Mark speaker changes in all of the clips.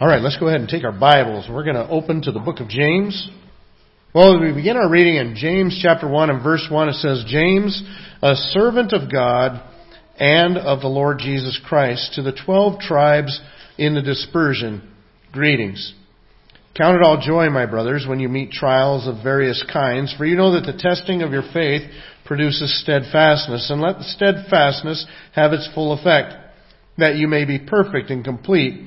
Speaker 1: All right, let's go ahead and take our Bibles. We're going to open to the book of James. Well, we begin our reading in James chapter 1 and verse 1. It says, James, a servant of God and of the Lord Jesus Christ, to the twelve tribes in the dispersion, greetings. Count it all joy, my brothers, when you meet trials of various kinds, for you know that the testing of your faith produces steadfastness, and let the steadfastness have its full effect, that you may be perfect and complete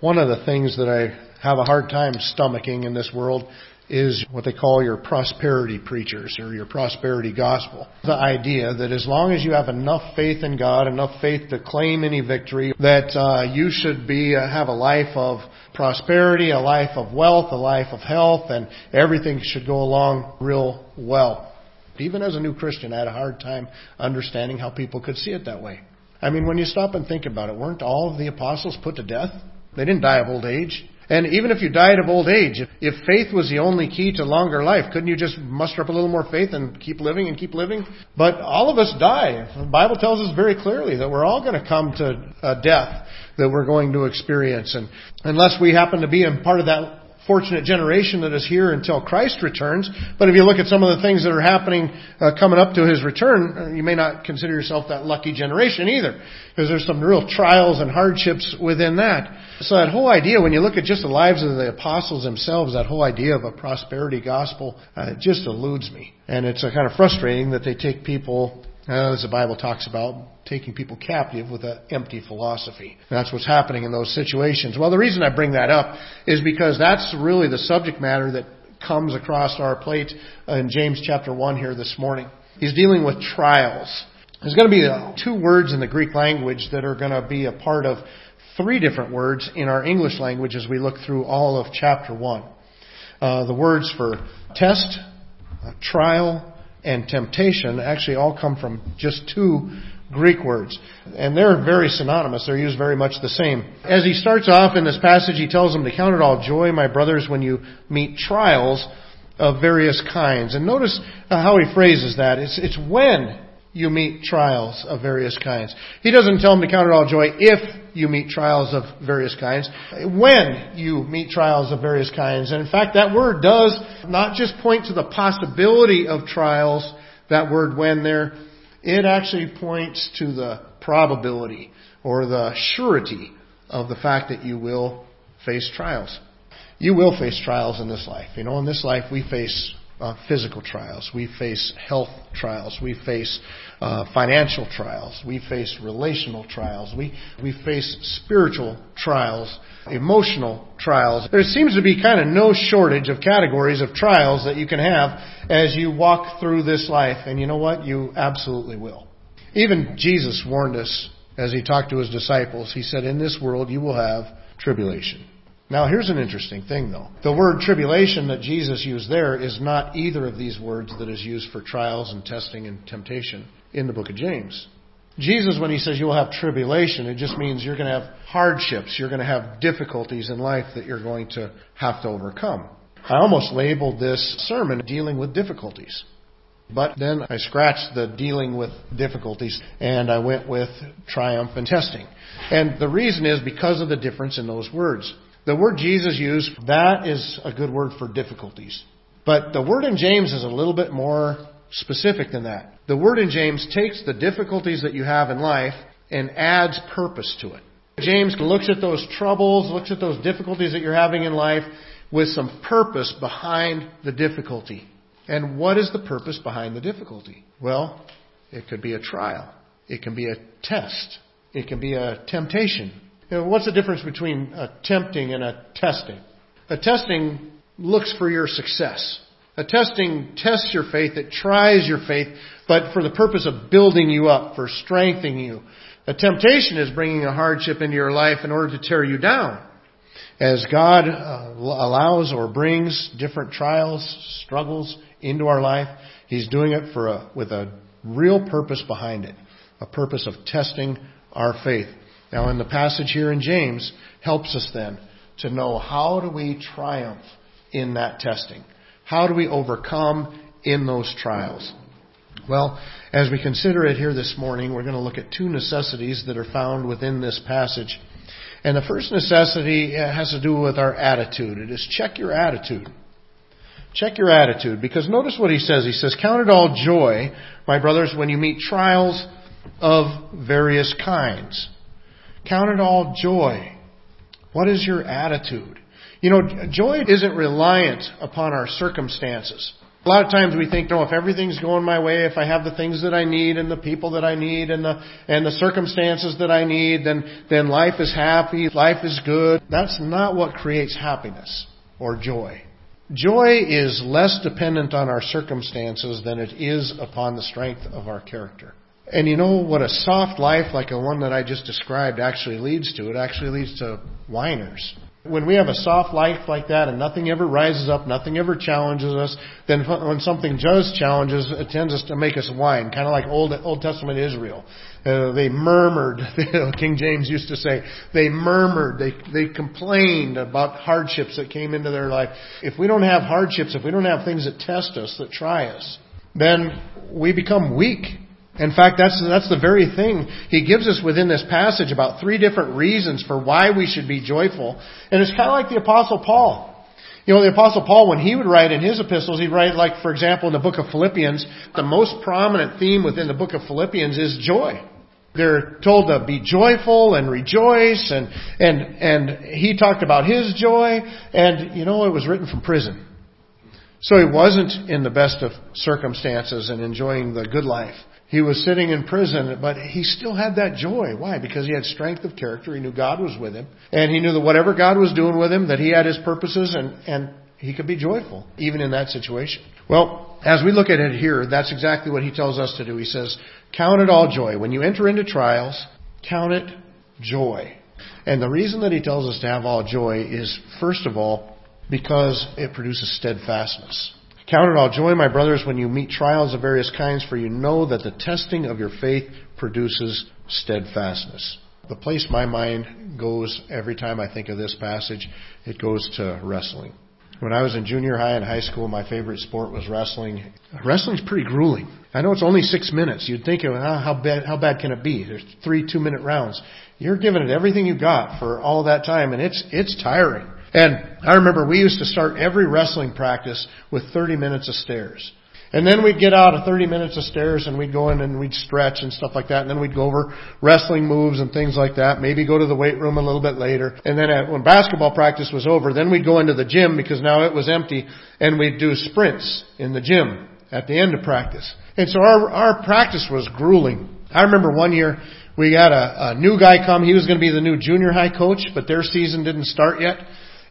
Speaker 1: One of the things that I have a hard time stomaching in this world is what they call your prosperity preachers or your prosperity gospel. The idea that as long as you have enough faith in God, enough faith to claim any victory, that uh, you should be uh, have a life of prosperity, a life of wealth, a life of health, and everything should go along real well. Even as a new Christian, I had a hard time understanding how people could see it that way. I mean, when you stop and think about it, weren't all of the apostles put to death? They didn't die of old age. And even if you died of old age, if, if faith was the only key to longer life, couldn't you just muster up a little more faith and keep living and keep living? But all of us die. The Bible tells us very clearly that we're all going to come to a death that we're going to experience. And unless we happen to be in part of that fortunate generation that is here until Christ returns. But if you look at some of the things that are happening uh, coming up to his return, uh, you may not consider yourself that lucky generation either, because there's some real trials and hardships within that. So that whole idea, when you look at just the lives of the apostles themselves, that whole idea of a prosperity gospel, uh, just eludes me. And it's uh, kind of frustrating that they take people uh, as the Bible talks about, taking people captive with an empty philosophy. That's what's happening in those situations. Well, the reason I bring that up is because that's really the subject matter that comes across our plate in James chapter 1 here this morning. He's dealing with trials. There's going to be uh, two words in the Greek language that are going to be a part of three different words in our English language as we look through all of chapter 1. Uh, the words for test, uh, trial, and temptation actually all come from just two Greek words. And they're very synonymous. They're used very much the same. As he starts off in this passage, he tells them to count it all joy, my brothers, when you meet trials of various kinds. And notice how he phrases that. It's, it's when you meet trials of various kinds. He doesn't tell them to count it all joy if you meet trials of various kinds, when you meet trials of various kinds. And in fact, that word does not just point to the possibility of trials, that word when there, it actually points to the probability or the surety of the fact that you will face trials. You will face trials in this life. You know, in this life we face uh, physical trials. We face health trials. We face uh, financial trials. We face relational trials. We, we face spiritual trials, emotional trials. There seems to be kind of no shortage of categories of trials that you can have as you walk through this life. And you know what? You absolutely will. Even Jesus warned us as he talked to his disciples. He said, In this world you will have tribulation. Now, here's an interesting thing, though. The word tribulation that Jesus used there is not either of these words that is used for trials and testing and temptation in the book of James. Jesus, when he says you'll have tribulation, it just means you're going to have hardships, you're going to have difficulties in life that you're going to have to overcome. I almost labeled this sermon dealing with difficulties. But then I scratched the dealing with difficulties and I went with triumph and testing. And the reason is because of the difference in those words. The word Jesus used, that is a good word for difficulties. But the word in James is a little bit more specific than that. The word in James takes the difficulties that you have in life and adds purpose to it. James looks at those troubles, looks at those difficulties that you're having in life with some purpose behind the difficulty. And what is the purpose behind the difficulty? Well, it could be a trial. It can be a test. It can be a temptation. You know, what's the difference between a tempting and a testing? A testing looks for your success. A testing tests your faith, it tries your faith, but for the purpose of building you up, for strengthening you. A temptation is bringing a hardship into your life in order to tear you down. As God uh, allows or brings different trials, struggles into our life, He's doing it for a, with a real purpose behind it. A purpose of testing our faith. Now in the passage here in James helps us then to know how do we triumph in that testing? How do we overcome in those trials? Well, as we consider it here this morning, we're going to look at two necessities that are found within this passage. And the first necessity uh, has to do with our attitude. It is check your attitude. Check your attitude. Because notice what he says. He says, Count it all joy, my brothers, when you meet trials of various kinds. Count it all joy. What is your attitude? You know, joy isn't reliant upon our circumstances. A lot of times we think, no, if everything's going my way, if I have the things that I need and the people that I need and the and the circumstances that I need, then then life is happy, life is good. That's not what creates happiness or joy. Joy is less dependent on our circumstances than it is upon the strength of our character. And you know what a soft life like the one that I just described actually leads to? It actually leads to whiners. When we have a soft life like that and nothing ever rises up, nothing ever challenges us, then when something does challenge us, it tends us to make us whine, kind of like Old, Old Testament Israel. Uh, they murmured, King James used to say, they murmured, they, they complained about hardships that came into their life. If we don't have hardships, if we don't have things that test us, that try us, then we become weak in fact, that's, that's the very thing he gives us within this passage about three different reasons for why we should be joyful. And it's kind of like the apostle Paul. You know, the apostle Paul, when he would write in his epistles, he'd write like, for example, in the book of Philippians, the most prominent theme within the book of Philippians is joy. They're told to be joyful and rejoice and, and, and he talked about his joy and, you know, it was written from prison. So he wasn't in the best of circumstances and enjoying the good life. He was sitting in prison, but he still had that joy. Why? Because he had strength of character. He knew God was with him. And he knew that whatever God was doing with him, that he had his purposes and, and he could be joyful, even in that situation. Well, as we look at it here, that's exactly what he tells us to do. He says, count it all joy. When you enter into trials, count it joy. And the reason that he tells us to have all joy is, first of all, because it produces steadfastness. Count it all joy, my brothers, when you meet trials of various kinds, for you know that the testing of your faith produces steadfastness. The place my mind goes every time I think of this passage, it goes to wrestling. When I was in junior high and high school, my favorite sport was wrestling. Wrestling's pretty grueling. I know it's only six minutes. You'd think, oh, how bad, how bad can it be? There's three two-minute rounds. You're giving it everything you got for all that time, and it's it's tiring. And I remember we used to start every wrestling practice with 30 minutes of stairs. And then we'd get out of 30 minutes of stairs and we'd go in and we'd stretch and stuff like that. And then we'd go over wrestling moves and things like that. Maybe go to the weight room a little bit later. And then at, when basketball practice was over, then we'd go into the gym because now it was empty and we'd do sprints in the gym at the end of practice. And so our, our practice was grueling. I remember one year we had a, a new guy come. He was going to be the new junior high coach, but their season didn't start yet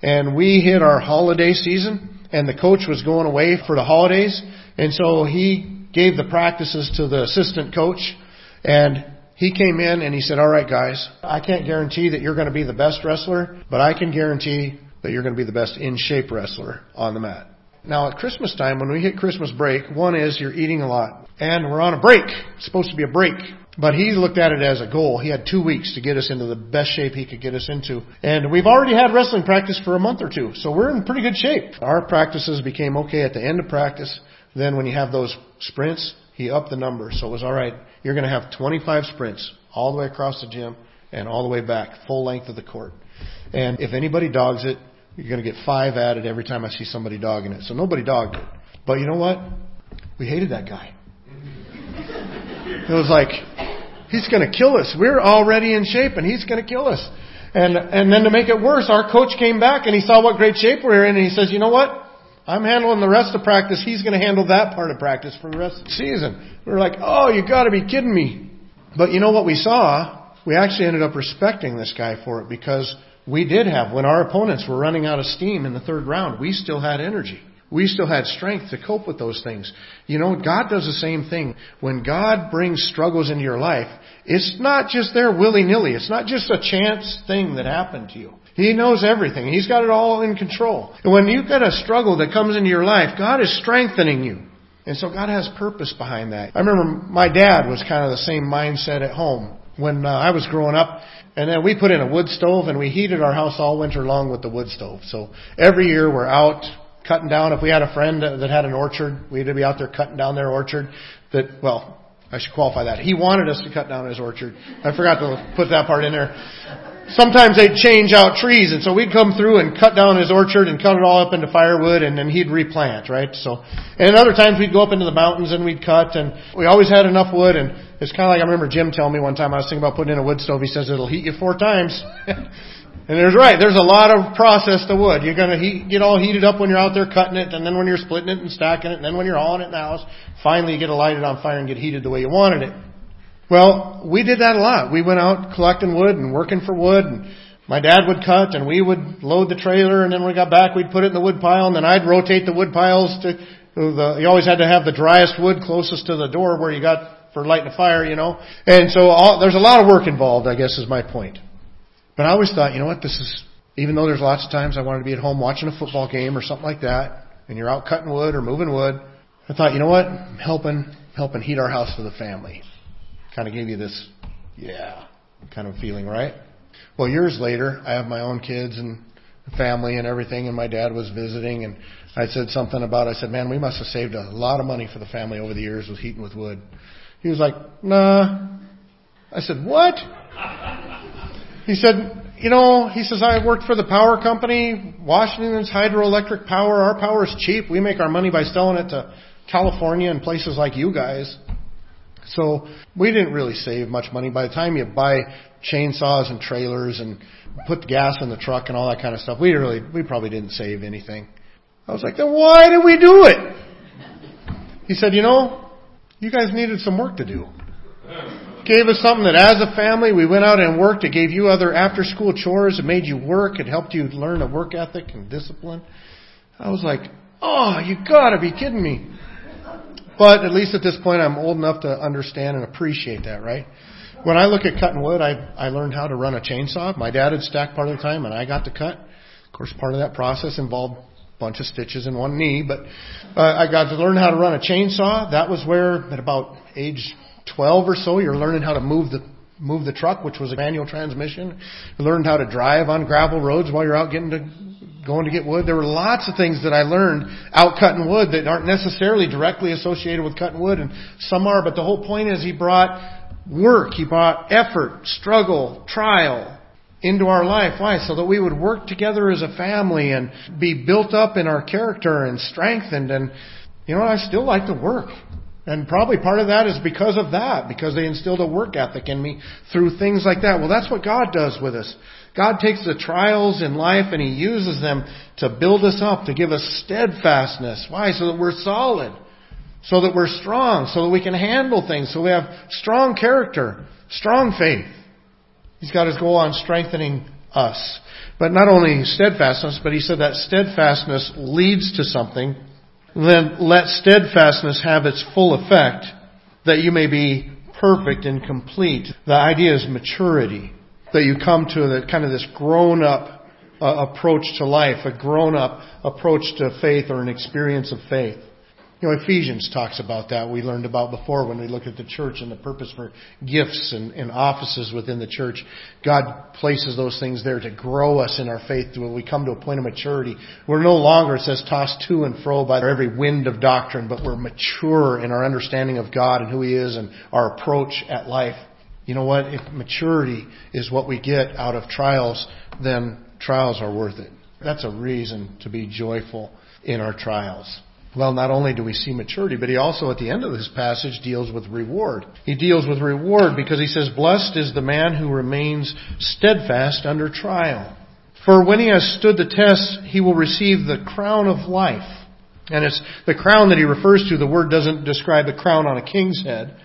Speaker 1: and we hit our holiday season and the coach was going away for the holidays and so he gave the practices to the assistant coach and he came in and he said, all right guys, I can't guarantee that you're going to be the best wrestler, but I can guarantee that you're going to be the best in shape wrestler on the mat. Now at Christmas time, when we hit Christmas break, one is you're eating a lot and we're on a break. It's supposed to be a break. But he looked at it as a goal. He had two weeks to get us into the best shape he could get us into. And we've already had wrestling practice for a month or two. So we're in pretty good shape. Our practices became okay at the end of practice. Then when you have those sprints, he upped the number. So it was alright. You're going to have 25 sprints all the way across the gym and all the way back, full length of the court. And if anybody dogs it, you're going to get five added every time I see somebody dogging it. So nobody dogged it. But you know what? We hated that guy. It was like, he's going to kill us. We're already in shape and he's going to kill us. And, and then to make it worse, our coach came back and he saw what great shape we we're in and he says, you know what? I'm handling the rest of practice. He's going to handle that part of practice for the rest of the season. We were like, oh, you got to be kidding me. But you know what we saw? We actually ended up respecting this guy for it because we did have, when our opponents were running out of steam in the third round, we still had energy. We still had strength to cope with those things. You know, God does the same thing. When God brings struggles into your life, it's not just there willy-nilly. It's not just a chance thing that happened to you. He knows everything. He's got it all in control. And when you've got a struggle that comes into your life, God is strengthening you. And so God has purpose behind that. I remember my dad was kind of the same mindset at home when uh, I was growing up. And then we put in a wood stove and we heated our house all winter long with the wood stove. So every year we're out cutting down. If we had a friend that had an orchard, we'd be out there cutting down their orchard. That well, I should qualify that. He wanted us to cut down his orchard. I forgot to put that part in there. Sometimes they'd change out trees, and so we'd come through and cut down his orchard and cut it all up into firewood, and then he'd replant, right? So, and other times we'd go up into the mountains and we'd cut, and we always had enough wood. And it's kind of like I remember Jim telling me one time I was thinking about putting in a wood stove. He says it'll heat you four times. And there's right, there's a lot of process to wood. You're gonna heat, get all heated up when you're out there cutting it, and then when you're splitting it and stacking it, and then when you're hauling it in the house, finally you get it lighted on fire and get heated the way you wanted it. Well, we did that a lot. We went out collecting wood and working for wood, and my dad would cut, and we would load the trailer, and then when we got back, we'd put it in the wood pile, and then I'd rotate the wood piles to the. You always had to have the driest wood closest to the door where you got for lighting a fire, you know. And so all, there's a lot of work involved, I guess, is my point. But I always thought, you know what, this is, even though there's lots of times I wanted to be at home watching a football game or something like that, and you're out cutting wood or moving wood, I thought, you know what, I'm helping, helping heat our house for the family. Kind of gave you this, yeah, kind of feeling, right? Well, years later, I have my own kids and family and everything, and my dad was visiting, and I said something about, I said, man, we must have saved a lot of money for the family over the years with heating with wood. He was like, nah. I said, what? He said, you know, he says, I worked for the power company, Washington's hydroelectric power. Our power is cheap. We make our money by selling it to California and places like you guys. So we didn't really save much money. By the time you buy chainsaws and trailers and put the gas in the truck and all that kind of stuff, we really, we probably didn't save anything. I was like, then why did we do it? He said, you know, you guys needed some work to do gave us something that as a family we went out and worked. It gave you other after school chores. It made you work. It helped you learn a work ethic and discipline. I was like, oh, you gotta be kidding me. But at least at this point I'm old enough to understand and appreciate that, right? When I look at cutting wood, I, I learned how to run a chainsaw. My dad had stacked part of the time and I got to cut. Of course, part of that process involved a bunch of stitches in one knee, but uh, I got to learn how to run a chainsaw. That was where, at about age 12 or so, you're learning how to move the move the truck, which was a manual transmission. You learned how to drive on gravel roads while you're out getting to going to get wood. There were lots of things that I learned out cutting wood that aren't necessarily directly associated with cutting wood, and some are. But the whole point is, he brought work, he brought effort, struggle, trial into our life. Why? So that we would work together as a family and be built up in our character and strengthened. And you know, I still like to work. And probably part of that is because of that, because they instilled a work ethic in me through things like that. Well, that's what God does with us. God takes the trials in life and He uses them to build us up, to give us steadfastness. Why? So that we're solid. So that we're strong. So that we can handle things. So we have strong character, strong faith. He's got his goal on strengthening us. But not only steadfastness, but he said that steadfastness leads to something then let steadfastness have its full effect, that you may be perfect and complete. The idea is maturity, that you come to the, kind of this grown up uh, approach to life, a grown up approach to faith or an experience of faith. You know, Ephesians talks about that. We learned about before when we looked at the church and the purpose for gifts and, and, offices within the church. God places those things there to grow us in our faith when we come to a point of maturity. We're no longer, it says, tossed to and fro by every wind of doctrine, but we're mature in our understanding of God and who He is and our approach at life. You know what? If maturity is what we get out of trials, then trials are worth it. That's a reason to be joyful in our trials. Well, not only do we see maturity, but he also at the end of this passage deals with reward. He deals with reward because he says, Blessed is the man who remains steadfast under trial. For when he has stood the test, he will receive the crown of life, And it's the crown that he refers to. The word doesn't describe the crown on a king's head,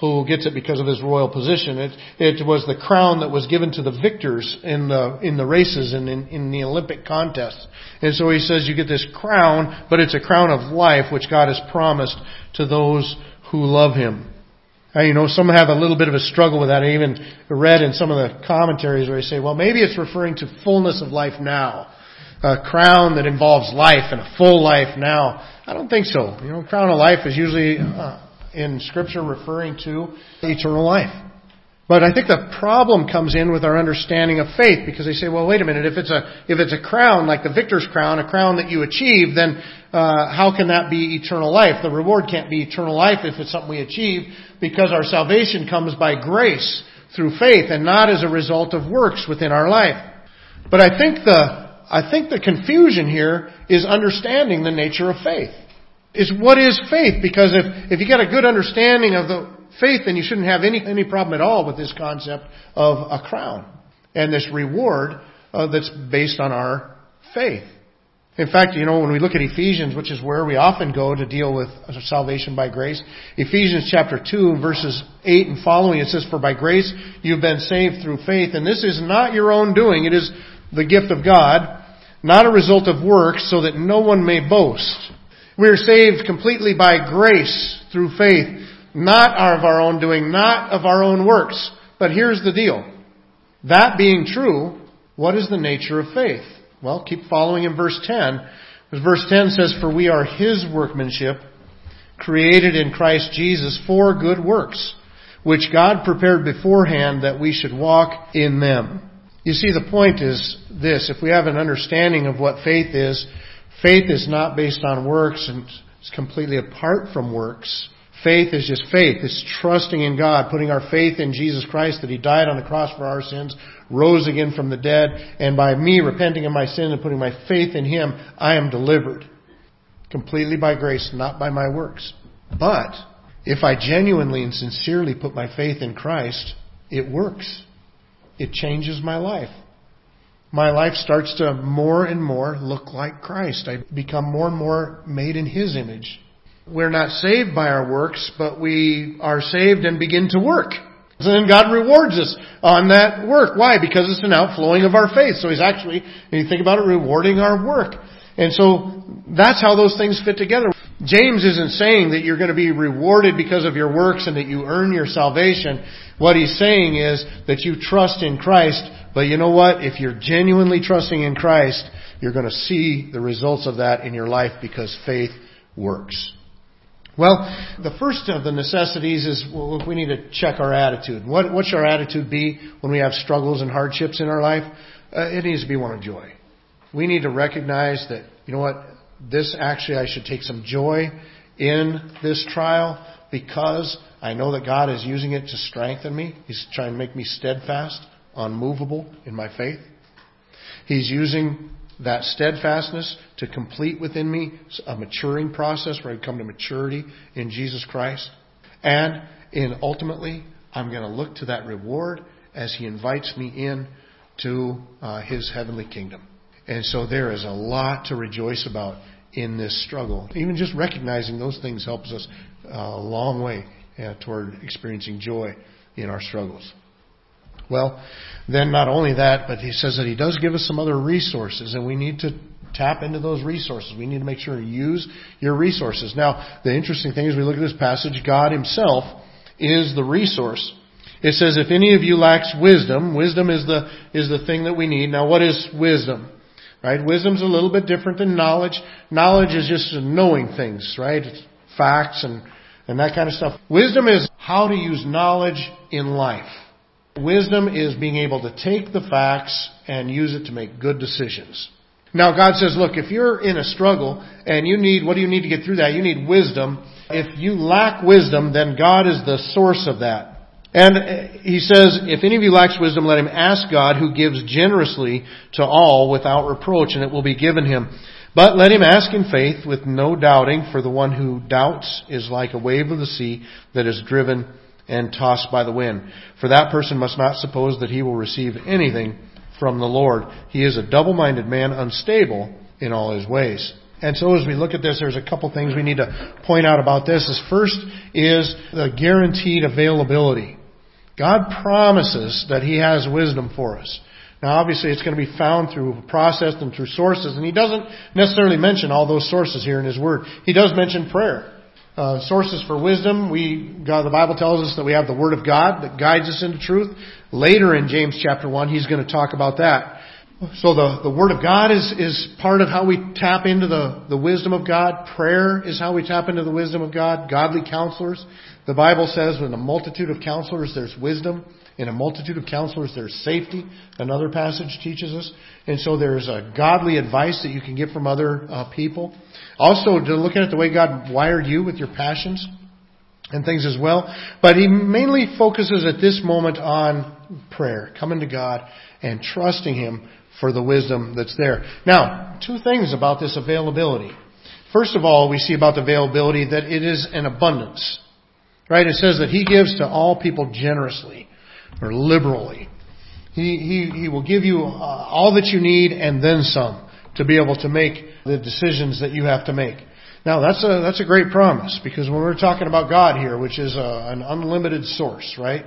Speaker 1: who gets it because of his royal position. It, it was the crown that was given to the victors in the, in the races and in, in the Olympic contests. And so he says you get this crown, but it's a crown of life which God has promised to those who love him. Now, you know, some have a little bit of a struggle with that. I even read in some of the commentaries where they say, well, maybe it's referring to fullness of life now a crown that involves life and a full life now. I don't think so. You know, crown of life is usually uh, in Scripture referring to eternal life. But I think the problem comes in with our understanding of faith because they say, well, wait a minute, if it's a, if it's a crown, like the victor's crown, a crown that you achieve, then, uh, how can that be eternal life? The reward can't be eternal life if it's something we achieve because our salvation comes by grace through faith and not as a result of works within our life. But I think the, I think the confusion here is understanding the nature of faith. Is what is faith? Because if, if you get a good understanding of the faith, then you shouldn't have any, any problem at all with this concept of a crown and this reward uh, that's based on our faith. In fact, you know, when we look at Ephesians, which is where we often go to deal with salvation by grace, Ephesians chapter 2 verses 8 and following, it says, For by grace you've been saved through faith, and this is not your own doing, it is the gift of God, not a result of works, so that no one may boast. We are saved completely by grace through faith, not of our own doing, not of our own works. But here's the deal. That being true, what is the nature of faith? Well, keep following in verse 10. Because verse 10 says, For we are His workmanship, created in Christ Jesus for good works, which God prepared beforehand that we should walk in them. You see, the point is this. If we have an understanding of what faith is, faith is not based on works and it's completely apart from works. Faith is just faith. It's trusting in God, putting our faith in Jesus Christ that He died on the cross for our sins, rose again from the dead, and by me repenting of my sin and putting my faith in Him, I am delivered. Completely by grace, not by my works. But, if I genuinely and sincerely put my faith in Christ, it works it changes my life. My life starts to more and more look like Christ. I become more and more made in His image. We're not saved by our works, but we are saved and begin to work. And then God rewards us on that work. Why? Because it's an outflowing of our faith. So He's actually, when you think about it, rewarding our work. And so that's how those things fit together. James isn't saying that you're going to be rewarded because of your works and that you earn your salvation. What he's saying is that you trust in Christ, but you know what? If you're genuinely trusting in Christ, you're going to see the results of that in your life because faith works. Well, the first of the necessities is we need to check our attitude. What, what should our attitude be when we have struggles and hardships in our life? Uh, it needs to be one of joy. We need to recognize that, you know what, this actually I should take some joy in this trial because I know that God is using it to strengthen me. He's trying to make me steadfast, unmovable in my faith. He's using that steadfastness to complete within me a maturing process where I come to maturity in Jesus Christ. And in ultimately, I'm going to look to that reward as He invites me in to uh, His heavenly kingdom. And so there is a lot to rejoice about in this struggle. Even just recognizing those things helps us a long way uh, toward experiencing joy in our struggles. Well, then not only that, but he says that he does give us some other resources, and we need to tap into those resources. We need to make sure to use your resources. Now, the interesting thing is we look at this passage, God himself is the resource. It says, if any of you lacks wisdom, wisdom is the, is the thing that we need. Now, what is wisdom? Right? Wisdom's a little bit different than knowledge. Knowledge is just knowing things, right? It's facts and, and that kind of stuff. Wisdom is how to use knowledge in life. Wisdom is being able to take the facts and use it to make good decisions. Now God says, look, if you're in a struggle and you need, what do you need to get through that? You need wisdom. If you lack wisdom, then God is the source of that. And he says, if any of you lacks wisdom, let him ask God who gives generously to all without reproach and it will be given him. But let him ask in faith with no doubting, for the one who doubts is like a wave of the sea that is driven and tossed by the wind. For that person must not suppose that he will receive anything from the Lord. He is a double-minded man, unstable in all his ways. And so as we look at this, there's a couple things we need to point out about this. Is first is the guaranteed availability. God promises that He has wisdom for us. Now obviously it's going to be found through process and through sources, and He doesn't necessarily mention all those sources here in His Word. He does mention prayer. Uh, sources for wisdom, we, God, the Bible tells us that we have the Word of God that guides us into truth. Later in James chapter 1, He's going to talk about that. So the, the Word of God is, is part of how we tap into the, the wisdom of God. Prayer is how we tap into the wisdom of God. Godly counselors. The Bible says in a multitude of counselors there's wisdom. In a multitude of counselors there's safety. Another passage teaches us. And so there's a godly advice that you can get from other uh, people. Also, to looking at the way God wired you with your passions and things as well. But he mainly focuses at this moment on prayer, coming to God and trusting Him for the wisdom that's there. Now, two things about this availability. First of all, we see about the availability that it is an abundance. Right? It says that He gives to all people generously or liberally. He, he, he will give you uh, all that you need and then some to be able to make the decisions that you have to make. Now that's a, that's a great promise because when we're talking about God here, which is a, an unlimited source, right?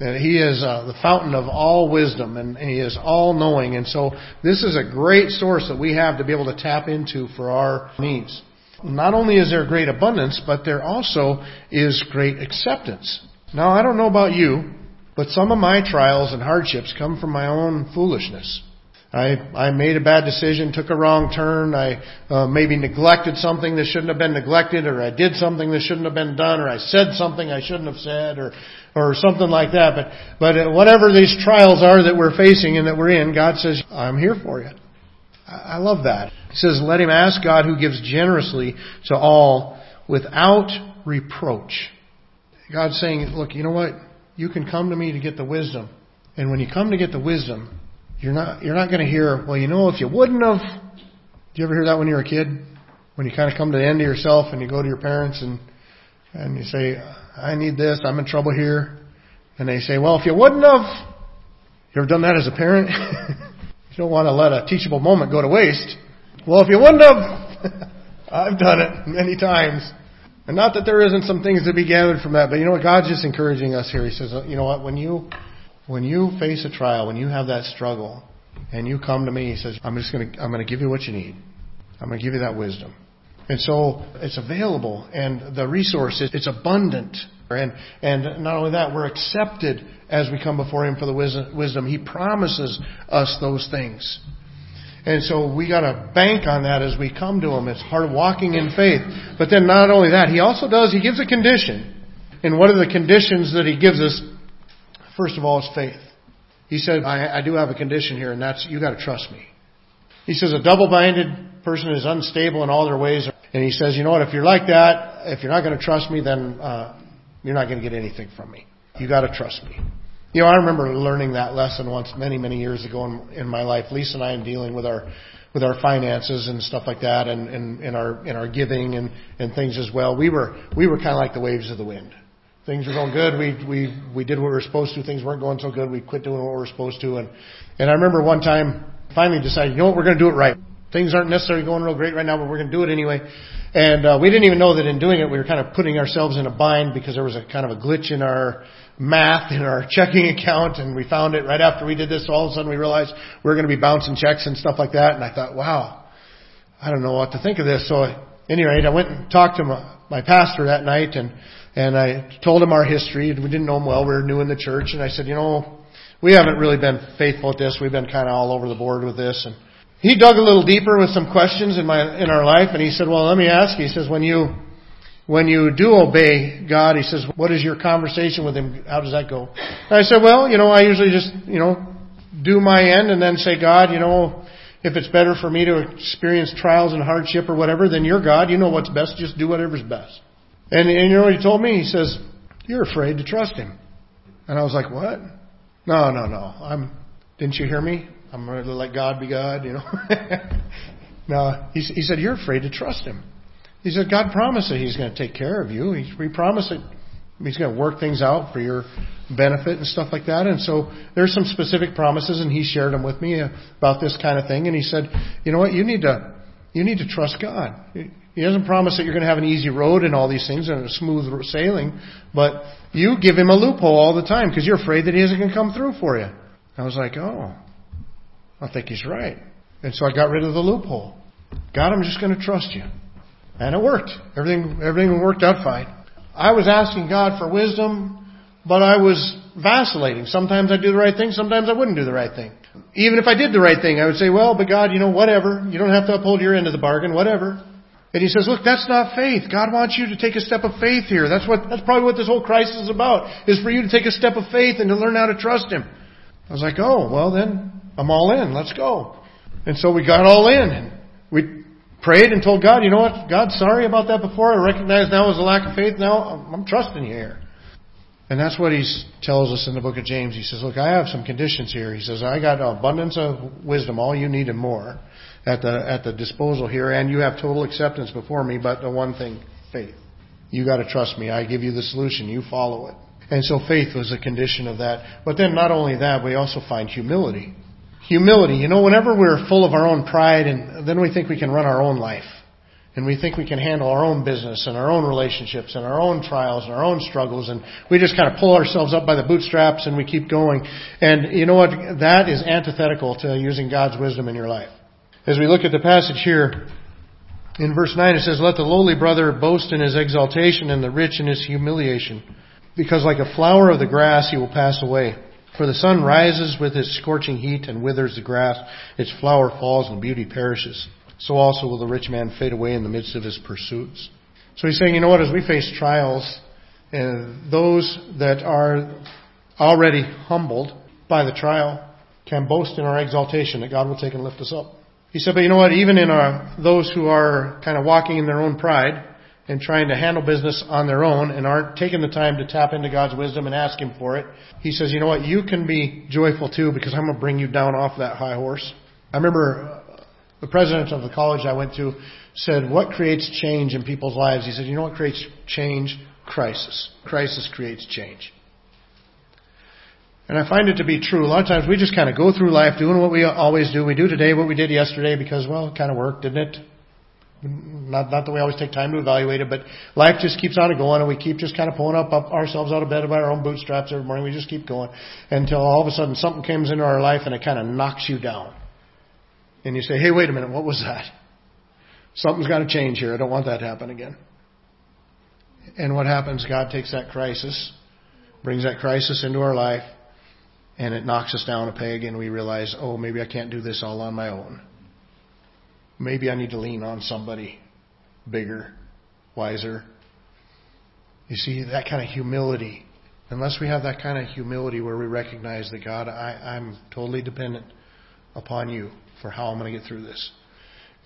Speaker 1: That He is uh, the fountain of all wisdom and He is all knowing. And so this is a great source that we have to be able to tap into for our needs. Not only is there great abundance, but there also is great acceptance. Now I don't know about you, but some of my trials and hardships come from my own foolishness. I, I made a bad decision, took a wrong turn, I uh, maybe neglected something that shouldn't have been neglected, or I did something that shouldn't have been done, or I said something I shouldn't have said, or or something like that. But but whatever these trials are that we're facing and that we're in, God says, "I'm here for you." I love that. He says, "Let him ask God, who gives generously to all, without reproach." God's saying, "Look, you know what? You can come to me to get the wisdom, and when you come to get the wisdom." You're not you're not going to hear, well, you know, if you wouldn't have. Do you ever hear that when you're a kid? When you kind of come to the end of yourself and you go to your parents and and you say, I need this, I'm in trouble here, and they say, well, if you wouldn't have. You ever done that as a parent? you don't want to let a teachable moment go to waste. Well, if you wouldn't have. I've done it many times. And not that there isn't some things to be gathered from that, but you know what? God's just encouraging us here. He says, you know what? When you when you face a trial, when you have that struggle, and you come to me, he says, I'm just going to, I'm going to give you what you need. I'm going to give you that wisdom. And so it's available, and the resource is it's abundant. And and not only that, we're accepted as we come before Him for the wisdom. He promises us those things. And so we got to bank on that as we come to Him. It's part of walking in faith. But then not only that, He also does, He gives a condition. And what are the conditions that He gives us? First of all, is faith. He said, I, I do have a condition here, and that's you got to trust me. He says a double-minded person is unstable in all their ways, and he says, you know what? If you're like that, if you're not going to trust me, then uh, you're not going to get anything from me. You got to trust me. You know, I remember learning that lesson once many, many years ago in, in my life. Lisa and I am dealing with our with our finances and stuff like that, and, and in our in our giving and and things as well. We were we were kind of like the waves of the wind things were going good. We we we did what we were supposed to. Things weren't going so good. We quit doing what we were supposed to. And and I remember one time finally decided, you know what, we're going to do it right. Things aren't necessarily going real great right now, but we're going to do it anyway. And uh, we didn't even know that in doing it, we were kind of putting ourselves in a bind because there was a kind of a glitch in our math in our checking account, and we found it right after we did this. So all of a sudden, we realized we were going to be bouncing checks and stuff like that. And I thought, wow, I don't know what to think of this. So, at any rate, I went and talked to my, my pastor that night, and and I told him our history. We didn't know him well. We were new in the church. And I said, you know, we haven't really been faithful at this. We've been kind of all over the board with this. And he dug a little deeper with some questions in my, in our life. And he said, well, let me ask. He says, when you, when you do obey God, he says, what is your conversation with him? How does that go? And I said, well, you know, I usually just, you know, do my end and then say, God, you know, if it's better for me to experience trials and hardship or whatever, then you're God. You know what's best. Just do whatever's best. And, and you know what he told me? He says, You're afraid to trust him. And I was like, What? No, no, no. I'm didn't you hear me? I'm going to let God be God, you know. no, he, he said, You're afraid to trust him. He said, God promised that he's going to take care of you. He, he promised that he's going to work things out for your benefit and stuff like that. And so there's some specific promises, and he shared them with me uh, about this kind of thing. And he said, You know what? You need to You need to trust God. He doesn't promise that you're going to have an easy road and all these things and a smooth sailing, but you give him a loophole all the time because you're afraid that he isn't going to come through for you. I was like, oh, I think he's right. And so I got rid of the loophole. God, I'm just going to trust you. And it worked. Everything, everything worked out fine. I was asking God for wisdom, but I was vacillating. Sometimes I'd do the right thing, sometimes I wouldn't do the right thing. Even if I did the right thing, I would say, well, but God, you know, whatever. You don't have to uphold your end of the bargain, whatever. And he says, look, that's not faith. God wants you to take a step of faith here. That's what, that's probably what this whole crisis is about, is for you to take a step of faith and to learn how to trust Him. I was like, oh, well then, I'm all in. Let's go. And so we got all in. And We prayed and told God, you know what? God, sorry about that before. I recognize now was a lack of faith. Now I'm trusting you here. And that's what he tells us in the book of James. He says, look, I have some conditions here. He says, I got abundance of wisdom, all you need and more at the, at the disposal here, and you have total acceptance before me, but the one thing, faith. You gotta trust me. I give you the solution. You follow it. And so faith was a condition of that. But then not only that, we also find humility. Humility. You know, whenever we're full of our own pride and then we think we can run our own life and we think we can handle our own business and our own relationships and our own trials and our own struggles and we just kind of pull ourselves up by the bootstraps and we keep going. And you know what? That is antithetical to using God's wisdom in your life. As we look at the passage here, in verse 9 it says, Let the lowly brother boast in his exaltation and the rich in his humiliation, because like a flower of the grass he will pass away. For the sun rises with its scorching heat and withers the grass, its flower falls and beauty perishes. So also will the rich man fade away in the midst of his pursuits. So he's saying, you know what, as we face trials, and those that are already humbled by the trial can boast in our exaltation that God will take and lift us up. He said, but you know what, even in our, those who are kind of walking in their own pride, and trying to handle business on their own and aren't taking the time to tap into God's wisdom and ask Him for it, He says, you know what, you can be joyful too because I'm going to bring you down off that high horse. I remember uh, the president of the college I went to said, what creates change in people's lives? He said, you know what creates change? Crisis. Crisis creates change. And I find it to be true. A lot of times we just kind of go through life doing what we always do. We do today what we did yesterday because, well, it kind of worked, didn't it? Not, not that we always take time to evaluate it, but life just keeps on going and we keep just kind of pulling up, up ourselves out of bed by our own bootstraps every morning. We just keep going until all of a sudden something comes into our life and it kind of knocks you down. And you say, hey, wait a minute, what was that? Something's got to change here. I don't want that to happen again. And what happens? God takes that crisis, brings that crisis into our life, and it knocks us down a peg and we realize, oh, maybe I can't do this all on my own. Maybe I need to lean on somebody bigger, wiser. You see, that kind of humility. Unless we have that kind of humility where we recognize that God, I, I'm totally dependent upon you for how I'm going to get through this.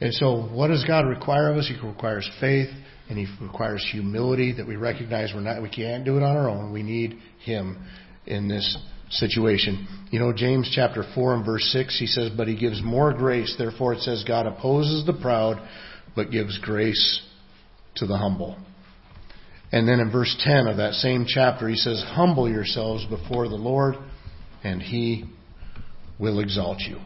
Speaker 1: And so, what does God require of us? He requires faith, and He requires humility that we recognize we're not, we can't do it on our own. We need Him in this situation. You know, James chapter 4 and verse 6, he says, But he gives more grace. Therefore, it says, God opposes the proud, but gives grace to the humble. And then in verse 10 of that same chapter, he says, Humble yourselves before the Lord, and he will exalt you.